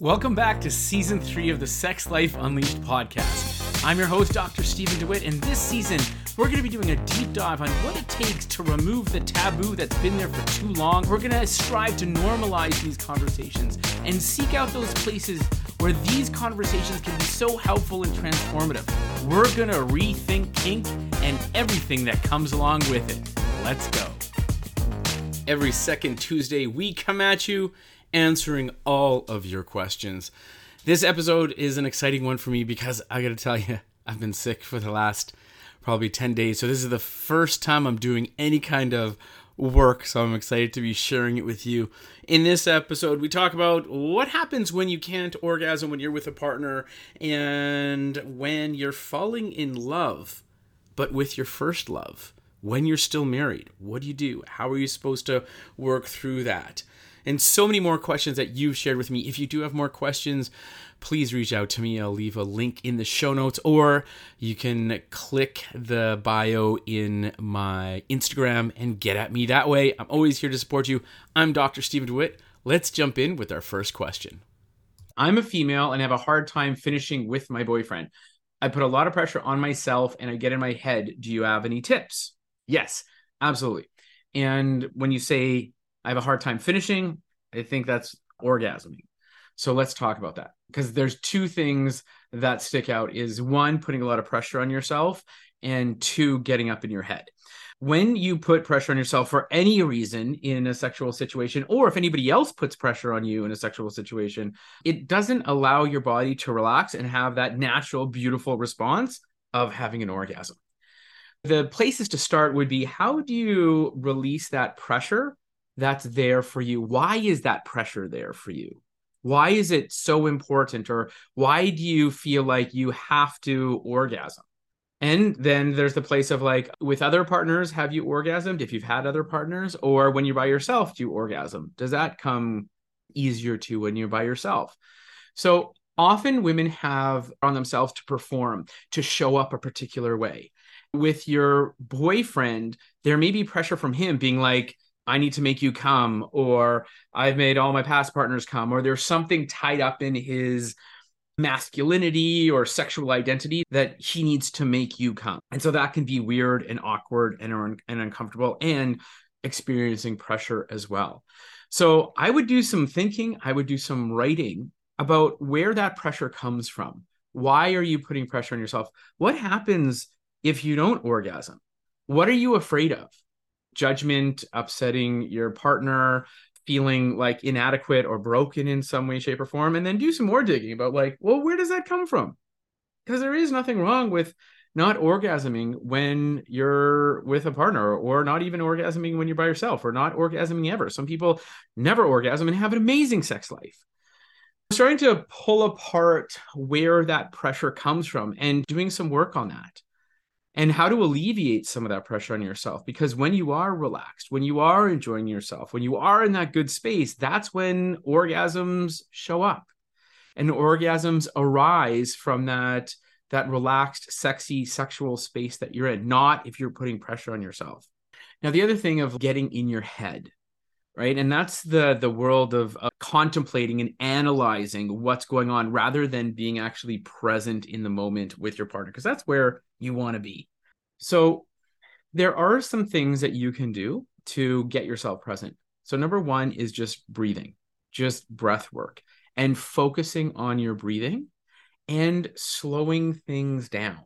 Welcome back to season three of the Sex Life Unleashed podcast. I'm your host, Dr. Stephen de Wit, and this season we're going to be doing a deep dive on what it takes to remove the taboo that's been there for too long. We're going to strive to normalize these conversations and seek out those places where these conversations can be so helpful and transformative. We're going to rethink kink and everything that comes along with it. Let's go. Every second Tuesday, we come at you answering all of your questions. This episode is an exciting one for me because I got to tell you, I've been sick for the last probably 10 days. So this is the first time I'm doing any kind of work, so I'm excited to be sharing it with you. In this episode, we talk about what happens when you can't orgasm when you're with a partner and when you're falling in love, but with your first love. When you're still married, what do you do? How are you supposed to work through that? And so many more questions that you've shared with me. If you do have more questions, please reach out to me. I'll leave a link in the show notes, or you can click the bio in my Instagram and get at me that way. I'm always here to support you. I'm Dr. Stephen de Wit. Let's jump in with our first question. I'm a female and have a hard time finishing with my boyfriend. I put a lot of pressure on myself and I get in my head. Do you have any tips? Yes, absolutely. And when you say I have a hard time finishing. I think that's orgasming. So let's talk about that because there's two things that stick out is one putting a lot of pressure on yourself and two getting up in your head. When you put pressure on yourself for any reason in a sexual situation or if anybody else puts pressure on you in a sexual situation, it doesn't allow your body to relax and have that natural beautiful response of having an orgasm. The places to start would be how do you release that pressure that's there for you? Why is that pressure there for you? Why is it so important or why do you feel like you have to orgasm? And then there's the place of like with other partners have you orgasmed? If you've had other partners or when you're by yourself do you orgasm? Does that come easier to when you're by yourself? So often women have on themselves to perform to show up a particular way. With your boyfriend there may be pressure from him being like I need to make you come, or I've made all my past partners come, or there's something tied up in his masculinity or sexual identity that he needs to make you come. And so that can be weird and awkward and, un- and uncomfortable and experiencing pressure as well. So I would do some thinking, I would do some writing about where that pressure comes from. Why are you putting pressure on yourself? What happens if you don't orgasm? What are you afraid of? Judgment, upsetting your partner, feeling like inadequate or broken in some way, shape, or form, and then do some more digging about like, well, where does that come from? Because there is nothing wrong with not orgasming when you're with a partner or not even orgasming when you're by yourself or not orgasming ever. Some people never orgasm and have an amazing sex life. starting to pull apart where that pressure comes from and doing some work on that and how to alleviate some of that pressure on yourself. Because when you are relaxed, when you are enjoying yourself, when you are in that good space, that's when orgasms show up. And orgasms arise from that, that relaxed, sexy, sexual space that you're in, not if you're putting pressure on yourself. Now, the other thing of getting in your head, right? And that's the the world of, of, contemplating and analyzing what's going on rather than being actually present in the moment with your partner because that's where you want to be. So there are some things that you can do to get yourself present. So number one is just breathing just breath work and focusing on your breathing and slowing things down.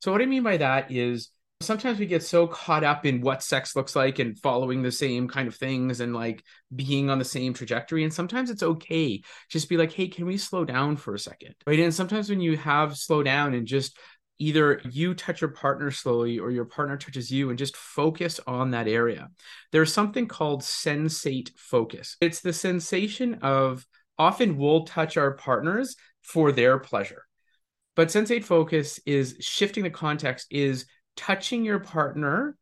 So what i mean by that is sometimes we get so caught up in what sex looks like and following the same kind of things and like being on the same trajectory and sometimes it's okay just be like hey can we slow down for a second? Right? And sometimes when you have slow down and just either you touch your partner slowly or your partner touches you and just focus on that area there's something called sensate focus. It's the sensation of often we'll touch our partners for their pleasure. But sensate focus is shifting the context is touching your partner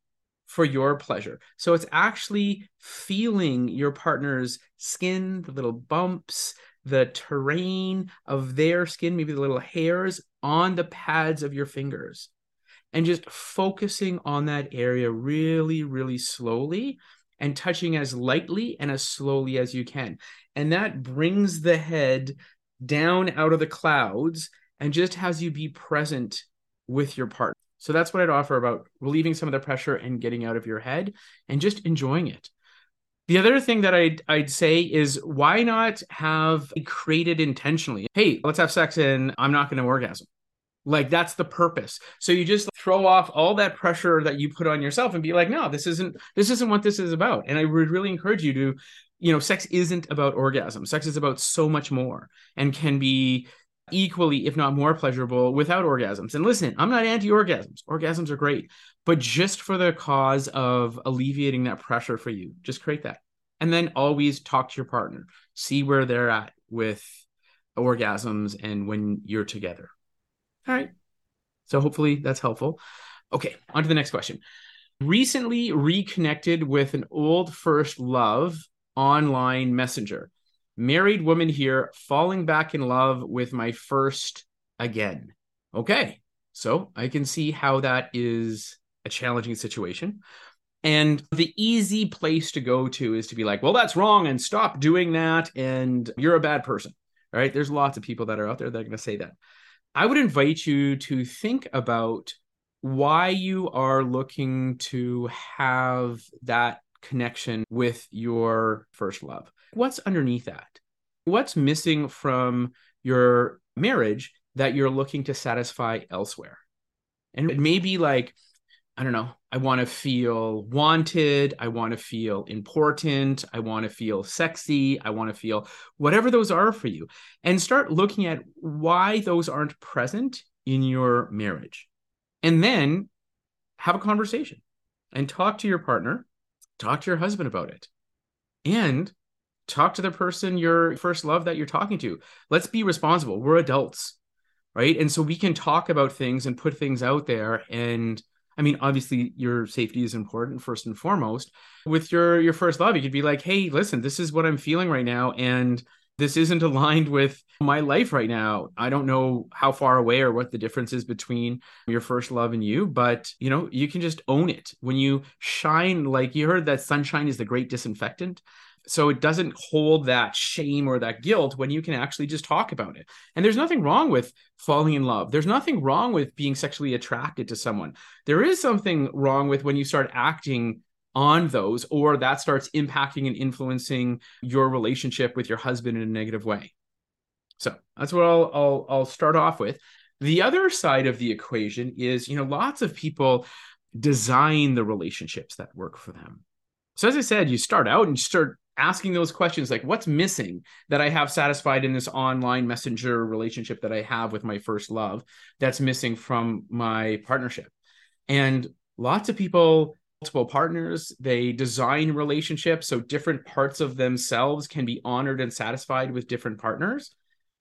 for your pleasure. So it's actually feeling your partner's skin, the little bumps, the terrain of their skin, maybe the little hairs on the pads of your fingers, and just focusing on that area really, really slowly and touching as lightly and as slowly as you can. And that brings the head down out of the clouds and just has you be present with your partner. So that's what I'd offer about relieving some of the pressure and getting out of your head and just enjoying it. The other thing that I'd, I'd say is why not have created intentionally? Hey, let's have sex and I'm not going to orgasm. Like that's the purpose. So you just throw off all that pressure that you put on yourself and be like, no, this isn't this isn't what this is about. And I would really encourage you to, you know, sex isn't about orgasm. Sex is about so much more and can be equally, if not more pleasurable without orgasms. And listen, I'm not anti orgasms. Orgasms are great, but just for the cause of alleviating that pressure for you, just create that. And then always talk to your partner, see where they're at with orgasms and when you're together. All right. So hopefully that's helpful. Okay, on to the next question. Recently reconnected with an old first love online messenger married woman here falling back in love with my first again. Okay. So I can see how that is a challenging situation. And the easy place to go to is to be like, well, that's wrong and stop doing that. And you're a bad person. All right. There's lots of people that are out there that are going to say that. I would invite you to think about why you are looking to have that connection with your first love what's underneath that? What's missing from your marriage that you're looking to satisfy elsewhere? And it may be like, I don't know, I want to feel wanted. I want to feel important. I want to feel sexy. I want to feel whatever those are for you. And start looking at why those aren't present in your marriage. And then have a conversation and talk to your partner, talk to your husband about it. And talk to the person your first love that you're talking to. Let's be responsible. We're adults, right? And so we can talk about things and put things out there. And I mean, obviously, your safety is important first and foremost. With your your first love, you could be like, "Hey, listen, this is what I'm feeling right now, and this isn't aligned with my life right now. I don't know how far away or what the difference is between your first love and you, but you know, you can just own it. When you shine, like you heard that sunshine is the great disinfectant so it doesn't hold that shame or that guilt when you can actually just talk about it and there's nothing wrong with falling in love there's nothing wrong with being sexually attracted to someone there is something wrong with when you start acting on those or that starts impacting and influencing your relationship with your husband in a negative way. So that's what I'll, I'll I'll start off with. The other side of the equation is you know lots of people design the relationships that work for them. So as I said, you start out and you start asking those questions like what's missing that i have satisfied in this online messenger relationship that i have with my first love that's missing from my partnership? And lots of people multiple partners they design relationships so different parts of themselves can be honored and satisfied with different partners.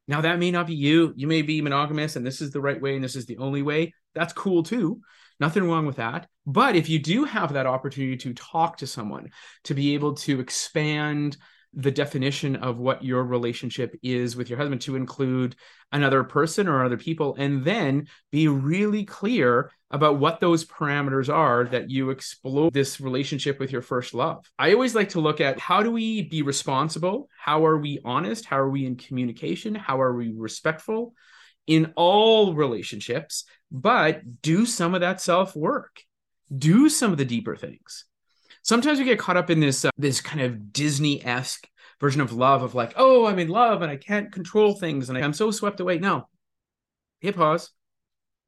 Now that may not be you. You may be monogamous and this is the right way and this is the only way. That's cool too. Nothing wrong with that. But if you do have that opportunity to talk to someone, to be able to expand the definition of what your relationship is with your husband to include another person or other people, and then be really clear about what those parameters are that you explore this relationship with your first love. I always like to look at how do we be responsible? How are we honest? How are we in communication? How are we respectful? in all relationships, but do some of that self work, do some of the deeper things. Sometimes we get caught up in this uh, this kind of Disney esque version of love of like, oh, I'm in love and I can't control things and I'm so swept away. No, hit pause.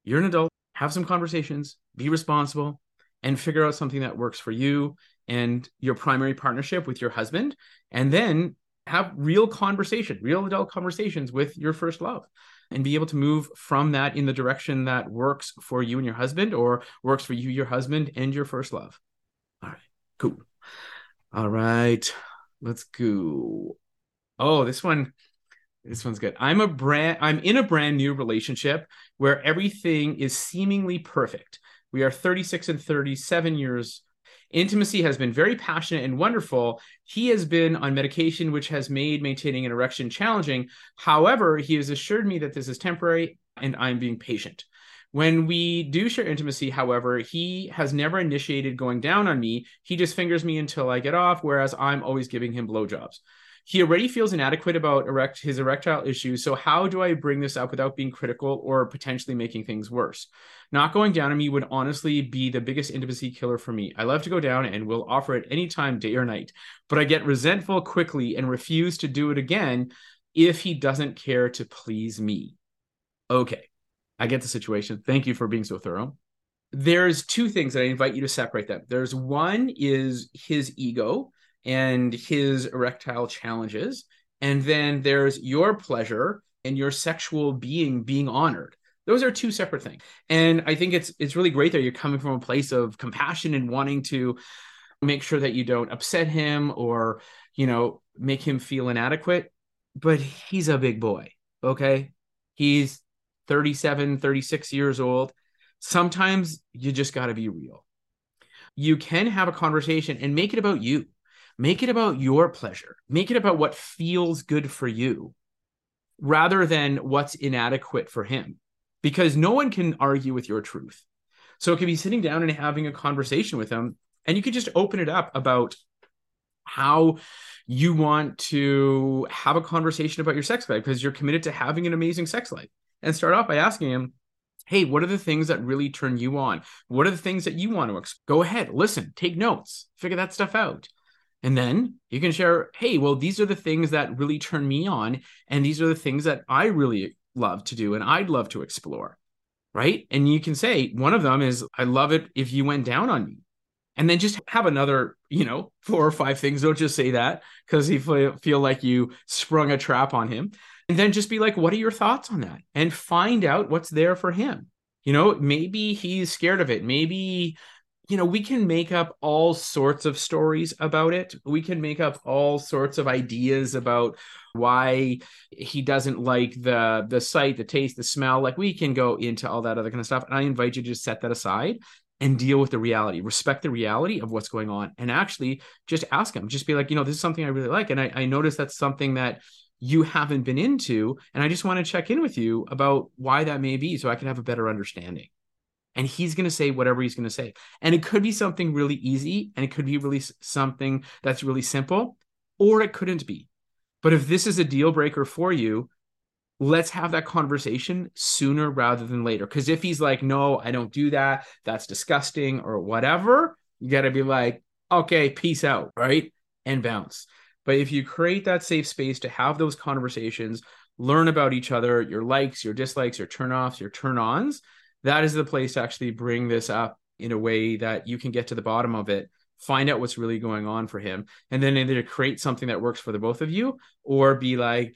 You're an adult. Have some conversations. Be responsible and figure out something that works for you and your primary partnership with your husband, and then have real conversation, real adult conversations with your first love and be able to move from that in the direction that works for you and your husband or works for you, your husband, and your first love. All right, cool. All right, let's go. Oh, this one. This one's good. I'm a brand I'm in a brand new relationship where everything is seemingly perfect. We are 36 and 37 years Intimacy has been very passionate and wonderful. He has been on medication, which has made maintaining an erection challenging. However, he has assured me that this is temporary and I'm being patient. When we do share intimacy, however, he has never initiated going down on me. He just fingers me until I get off, whereas I'm always giving him blowjobs. He already feels inadequate about erect his erectile issues. So how do I bring this up without being critical or potentially making things worse? Not going down on me would honestly be the biggest intimacy killer for me. I love to go down and will offer it anytime, day or night, but I get resentful quickly and refuse to do it again if he doesn't care to please me. Okay, I get the situation. Thank you for being so thorough. There's two things that I invite you to separate them. There's one is his ego and his erectile challenges, and then there's your pleasure and your sexual being being honored those are two separate things and i think it's it's really great that you're coming from a place of compassion and wanting to make sure that you don't upset him or you know make him feel inadequate but he's a big boy okay he's 37 36 years old sometimes you just got to be real you can have a conversation and make it about you make it about your pleasure make it about what feels good for you rather than what's inadequate for him because no one can argue with your truth. So it could be sitting down and having a conversation with them, and you could just open it up about how you want to have a conversation about your sex life because you're committed to having an amazing sex life. And start off by asking him, Hey, what are the things that really turn you on? What are the things that you want to go ahead, listen, take notes, figure that stuff out. And then you can share, hey, well, these are the things that really turn me on. And these are the things that I really love to do and I'd love to explore. Right. And you can say one of them is, I love it if you went down on me. And then just have another, you know, four or five things. Don't just say that because feel, feel like you sprung a trap on him. And then just be like, what are your thoughts on that? And find out what's there for him. You know, maybe he's scared of it. Maybe you know, we can make up all sorts of stories about it. We can make up all sorts of ideas about why he doesn't like the the sight, the taste, the smell. Like we can go into all that other kind of stuff. And I invite you to just set that aside and deal with the reality, respect the reality of what's going on, and actually just ask him. Just be like, you know, this is something I really like, and I, I that's something that you haven't been into, and I just want to check in with you about why that may be, so I can have a better understanding and he's going to say whatever he's going to say. And it could be something really easy and it could be really something that's really simple, or it couldn't be. But if this is a deal breaker for you, let's have that conversation sooner rather than later. Because if he's like, no, I don't do that, that's disgusting, or whatever, you got to be like, okay, peace out, right? And bounce. But if you create that safe space to have those conversations, learn about each other, your likes, your dislikes, your turn offs, your turn ons, that is the place to actually bring this up in a way that you can get to the bottom of it find out what's really going on for him and then either create something that works for the both of you or be like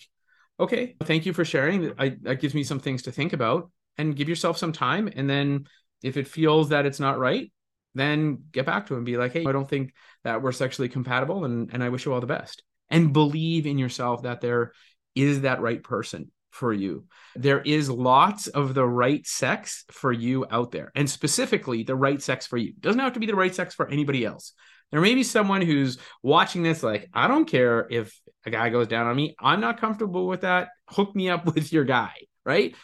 okay thank you for sharing. I, that gives me some things to think about and give yourself some time and then if it feels that it's not right then get back to him and be like hey i don't think that we're sexually compatible and, and i wish you all the best and believe in yourself that there is that right person for you. There is lots of the right sex for you out there, and specifically the right sex for you. Doesn't have to be the right sex for anybody else. There may be someone who's watching this like, I don't care if a guy goes down on me. I'm not comfortable with that. Hook me up with your guy, right?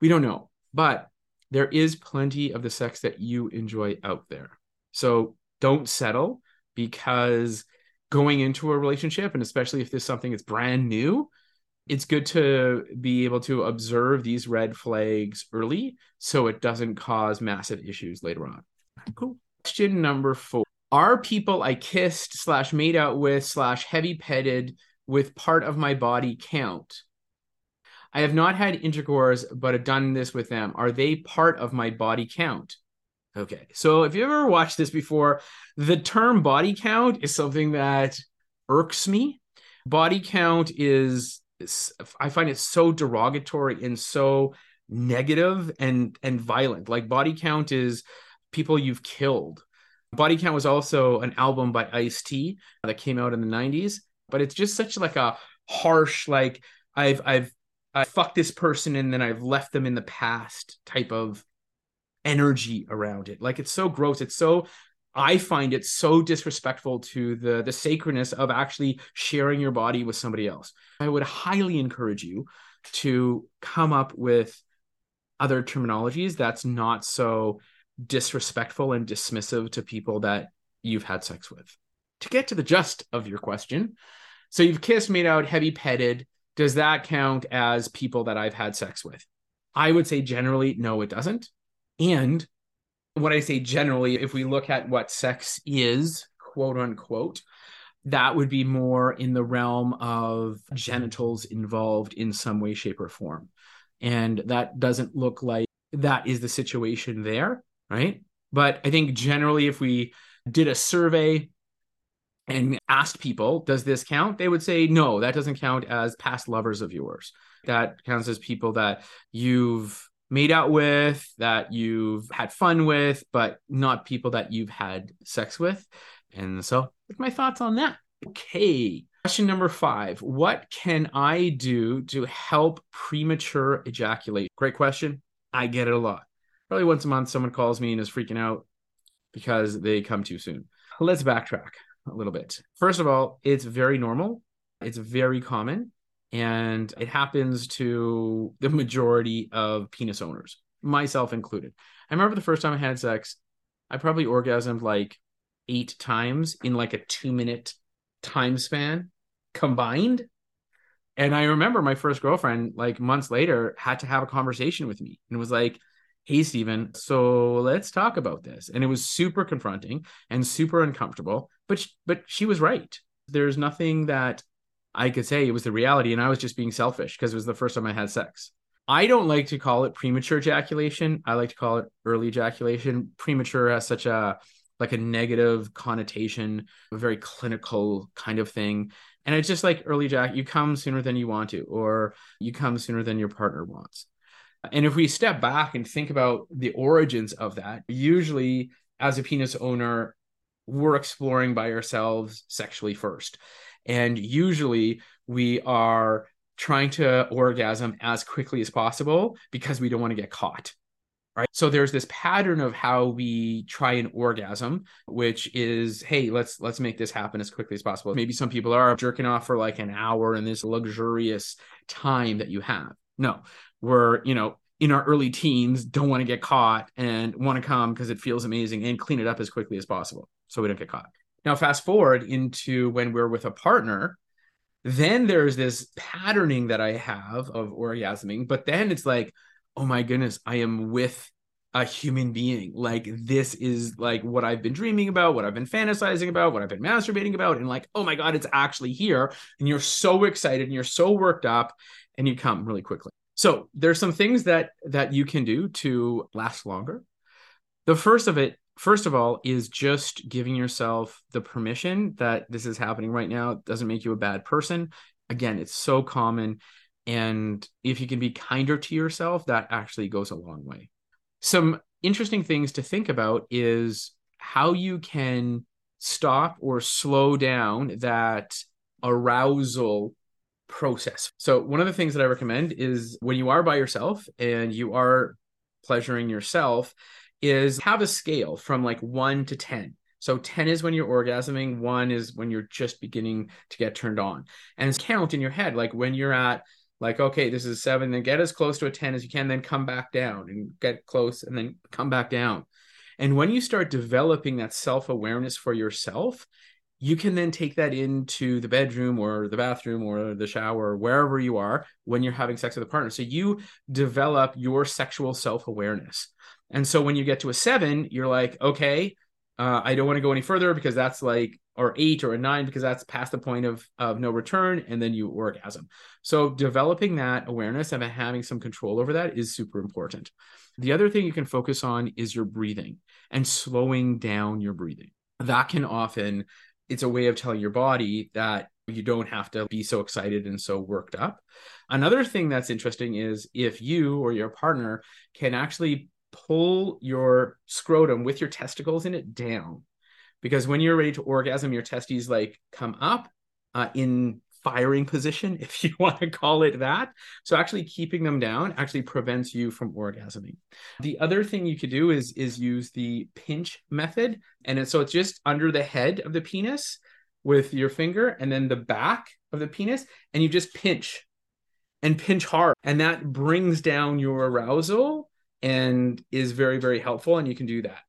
We don't know. But there is plenty of the sex that you enjoy out there. So don't settle because going into a relationship, and especially if there's something that's brand new, it's good to be able to observe these red flags early so it doesn't cause massive issues later on. Cool. Question number four Are people I kissed slash made out with slash heavy petted with part of my body count? I have not had intercourse, but have done this with them. Are they part of my body count? Okay. So if you ever watched this before, the term body count is something that irks me. Body count is I find it so derogatory and so negative and and violent. Like body count is people you've killed. Body Count was also an album by Ice T that came out in the 90s, but it's just such like a harsh, like I've I've I fucked this person and then I've left them in the past type of energy around it. Like it's so gross. It's so I find it so disrespectful to the the sacredness of actually sharing your body with somebody else. I would highly encourage you to come up with other terminologies that's not so disrespectful and dismissive to people that you've had sex with. To get to the gist of your question, so you've kissed, made out, heavy petted. Does that count as people that I've had sex with? I would say generally, no, it doesn't. And when I say generally, if we look at what sex is, quote unquote, that would be more in the realm of genitals involved in some way, shape, or form. And that doesn't look like that is the situation there, right? But I think generally, if we did a survey and asked people, does this count? They would say, no, that doesn't count as past lovers of yours. That counts as people that you've made out with, that you've had fun with, but not people that you've had sex with. And so, my thoughts on that. Okay. Question number five What can I do to help premature ejaculate? Great question. I get it a lot. Probably once a month, someone calls me and is freaking out because they come too soon. Let's backtrack a little bit. First of all, it's very normal, it's very common, and it happens to the majority of penis owners, myself included. I remember the first time I had sex, I probably orgasmed like eight times in like a two minute time span combined. And I remember my first girlfriend, like months later, had to have a conversation with me and was like, Hey, Stephen, so let's talk about this. And it was super confronting and super uncomfortable, but, but she was right. There's nothing that I could say it was the reality. And I was just being selfish because it was the first time I had sex. I don't like to call it premature ejaculation. I like to call it early ejaculation. Premature has such a like a negative connotation, a very clinical kind of thing. And it's just like early jack, you come sooner than you want to, or you come sooner than your partner wants. And if we step back and think about the origins of that, usually as a penis owner, we're exploring by ourselves sexually first. And usually we are trying to orgasm as quickly as possible because we don't want to get caught right? So there's this pattern of how we try an orgasm which is hey let's let's make this happen as quickly as possible. Maybe some people are jerking off for like an hour in this luxurious time that you have. No we're you know in our early teens don't want to get caught and want to come because it feels amazing and clean it up as quickly as possible so we don't get caught now fast forward into when we're with a partner then there's this patterning that i have of orgasming but then it's like oh my goodness, I am with a human being. Like this is like what I've been dreaming about, what I've been fantasizing about, what I've been masturbating about, and like, oh my god, it's actually here. And you're so excited and you're so worked up, and you come really quickly. So there's some things that that you can do to last longer. The first of it, first of all, is just giving yourself the permission that this is happening right now. It doesn't make you a bad person. Again, it's so common and if you can be kinder to yourself, that actually goes a long way. Some interesting things to think about is how you can stop or slow down that arousal process. So, one of the things that I recommend is when you are by yourself and you are pleasuring yourself, is have a scale from like one to 10. So 10 is when you're orgasming, one is when you're just beginning to get turned on. And count in your head, like when you're at like okay this is seven then get as close to a 10 as you can then come back down and get close and then come back down and when you start developing that self-awareness for yourself you can then take that into the bedroom or the bathroom or the shower or wherever you are when you're having sex with a partner so you develop your sexual self-awareness and so when you get to a seven you're like okay uh, I don't want to go any further because that's like or eight or a nine because that's past the point of of no return, and then you orgasm. So developing that awareness and having some control over that is super important. The other thing you can focus on is your breathing and slowing down your breathing. That can often it's a way of telling your body that you don't have to be so excited and so worked up. Another thing that's interesting is if you or your partner can actually pull your scrotum with your testicles in it down. Because when you're ready to orgasm your testes like come up uh, in firing position if you want to call it that. So actually keeping them down actually prevents you from orgasming. The other thing you could do is is use the pinch method. And it, so it's just under the head of the penis with your finger and then the back of the penis and you just pinch and pinch hard. And that brings down your arousal and is very, very helpful. And you can do that.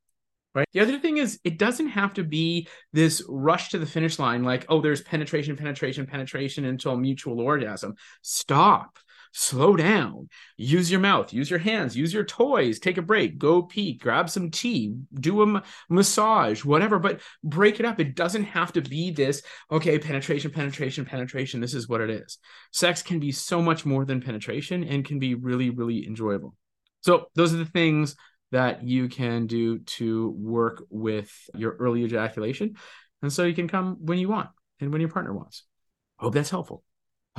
Right. The other thing is, it doesn't have to be this rush to the finish line, like, oh, there's penetration, penetration, penetration until mutual orgasm. Stop. Slow down. Use your mouth. Use your hands. Use your toys. Take a break. Go pee. Grab some tea. Do a m- massage whatever. But break it up. It doesn't have to be this okay penetration penetration penetration. This is what it is. Sex can be so much more than penetration and can be really really enjoyable so those are the things that you can do to work with your early ejaculation and so you can come when you want and when your partner wants hope that's helpful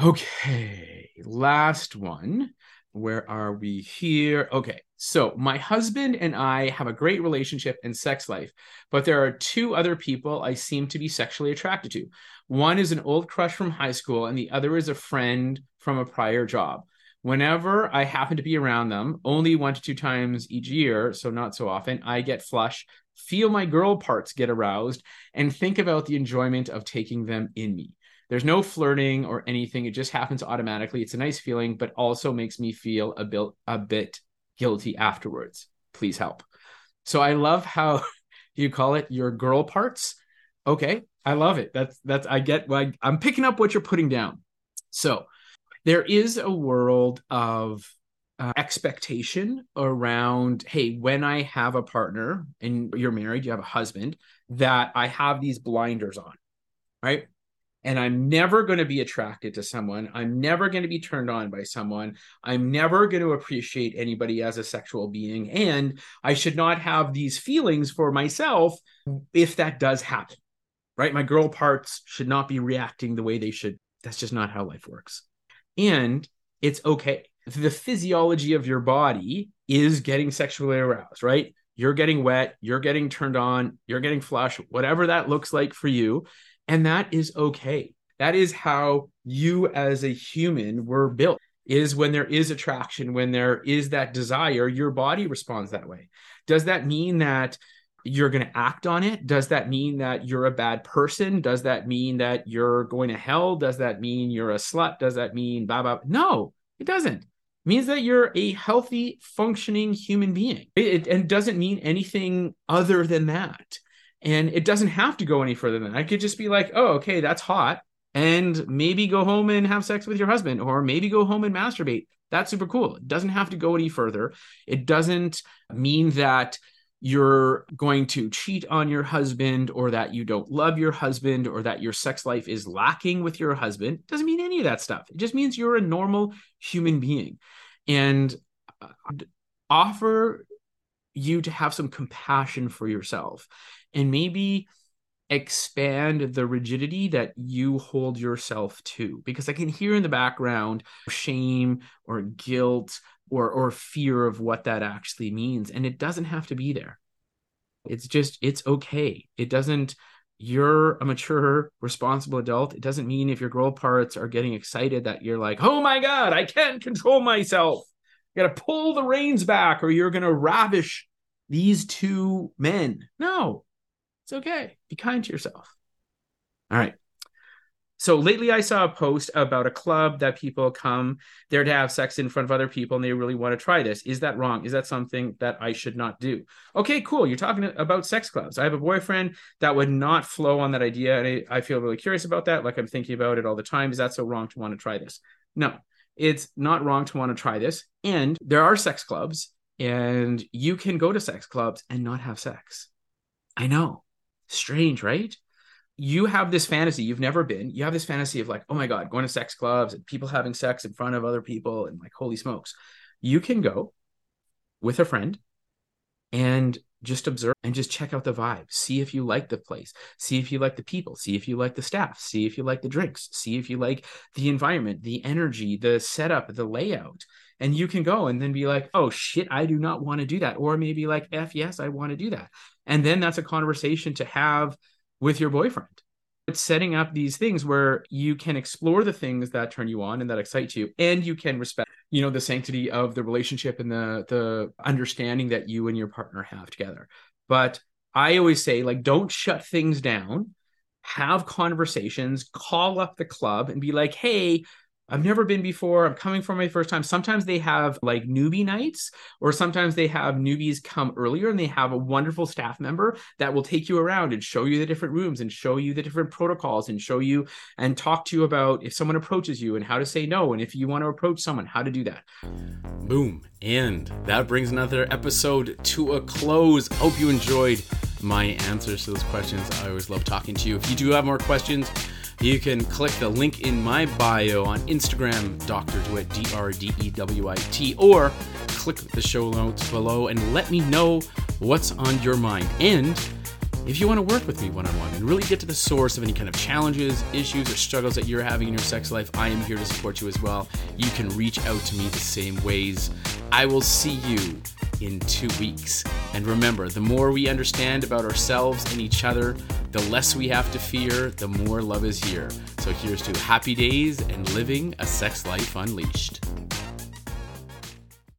Okay, last one. Where are we here? Okay, so my husband and I have a great relationship and sex life, but there are two other people I seem to be sexually attracted to. One is an old crush from high school, and the other is a friend from a prior job. Whenever I happen to be around them, only one to two times each year, so not so often, I get flush, feel my girl parts get aroused, and think about the enjoyment of taking them in me. There's no flirting or anything. It just happens automatically. It's a nice feeling, but also makes me feel a bit a bit guilty afterwards. Please help. So I love how you call it your girl parts. Okay, I love it. That's that's I get like I'm picking up what you're putting down. So there is a world of uh, expectation around hey when i have a partner and you're married you have a husband that i have these blinders on right and I'm never going to be attracted to someone. I'm never going to be turned on by someone. I'm never going to appreciate anybody as a sexual being. And I should not have these feelings for myself if that does happen, right? My girl parts should not be reacting the way they should. That's just not how life works. And it's okay. The physiology of your body is getting sexually aroused, right? You're getting wet, you're getting turned on, you're getting flush, whatever that looks like for you and that is okay. That is how you as a human were built. Is when there is attraction, when there is that desire, your body responds that way. Does that mean that you're going to act on it? Does that mean that you're a bad person? Does that mean that you're going to hell? Does that mean you're a slut? Does that mean blah, blah? No, it doesn't. It means that you're a healthy, functioning human being. It, it, doesn't mean anything other than that. And it doesn't have to go any further than that. I could just be like, oh, okay, that's hot. And maybe go home and have sex with your husband, or maybe go home and masturbate. That's super cool. It doesn't have to go any further. It doesn't mean that you're going to cheat on your husband or that you don't love your husband or that your sex life is lacking with your husband. It doesn't mean any of that stuff. It just means you're a normal human being. And uh, offer you to have some compassion for yourself and maybe expand the rigidity that you hold yourself to because i can hear in the background shame or guilt or or fear of what that actually means and it doesn't have to be there it's just it's okay it doesn't you're a mature responsible adult it doesn't mean if your girl parts are getting excited that you're like oh my god i can't control myself you gotta pull the reins back or you're gonna ravish these two men no it's okay. Be kind to yourself. All right. So lately, I saw a post about a club that people come there to have sex in front of other people and they really want to try this. Is that wrong? Is that something that I should not do? Okay, cool. You're talking about sex clubs. I have a boyfriend that would not flow on that idea. And I, I feel really curious about that. Like I'm thinking about it all the time. Is that so wrong to want to try this? No, it's not wrong to want to try this. And there are sex clubs, and you can go to sex clubs and not have sex. I know Strange, right? You have this fantasy, you've never been, you have this fantasy of like, oh my God, going to sex clubs and people having sex in front of other people and like, holy smokes. You can go with a friend and just observe and just check out the vibe. See if you like the place. See if you like the people. See if you like the staff. See if you like the drinks. See if you like the environment, the energy, the setup, the layout. And you can go and then be like, oh shit, I do not want to do that. Or maybe like, F, yes, I want to do that. And then that's a conversation to have with your boyfriend. It's setting up these things where you can explore the things that turn you on and that excite you, and you can respect, you know, the sanctity of the relationship and the the understanding that you and your partner have together. But I always say, like, don't shut things down. Have conversations, call up the club and be like, hey, I've never been before. I'm coming for my first time. Sometimes they have like newbie nights, or sometimes they have newbies come earlier and they have a wonderful staff member that will take you around and show you the different rooms and show you the different protocols and show you and talk to you about if someone approaches you and how to say no. And if you want to approach someone, how to do that. Boom. And that brings another episode to a close. Hope you enjoyed my answers to those questions. I always love talking to you. If you do have more questions, you can click the link in my bio on Instagram, Dr. Dewit, D R D E W I T, or click the show notes below and let me know what's on your mind. And if you want to work with me one on one and really get to the source of any kind of challenges, issues, or struggles that you're having in your sex life, I am here to support you as well. You can reach out to me the same ways. I will see you in two weeks. And remember, the more we understand about ourselves and each other, the less we have to fear, the more love is here. So here's to happy days and living a sex life unleashed.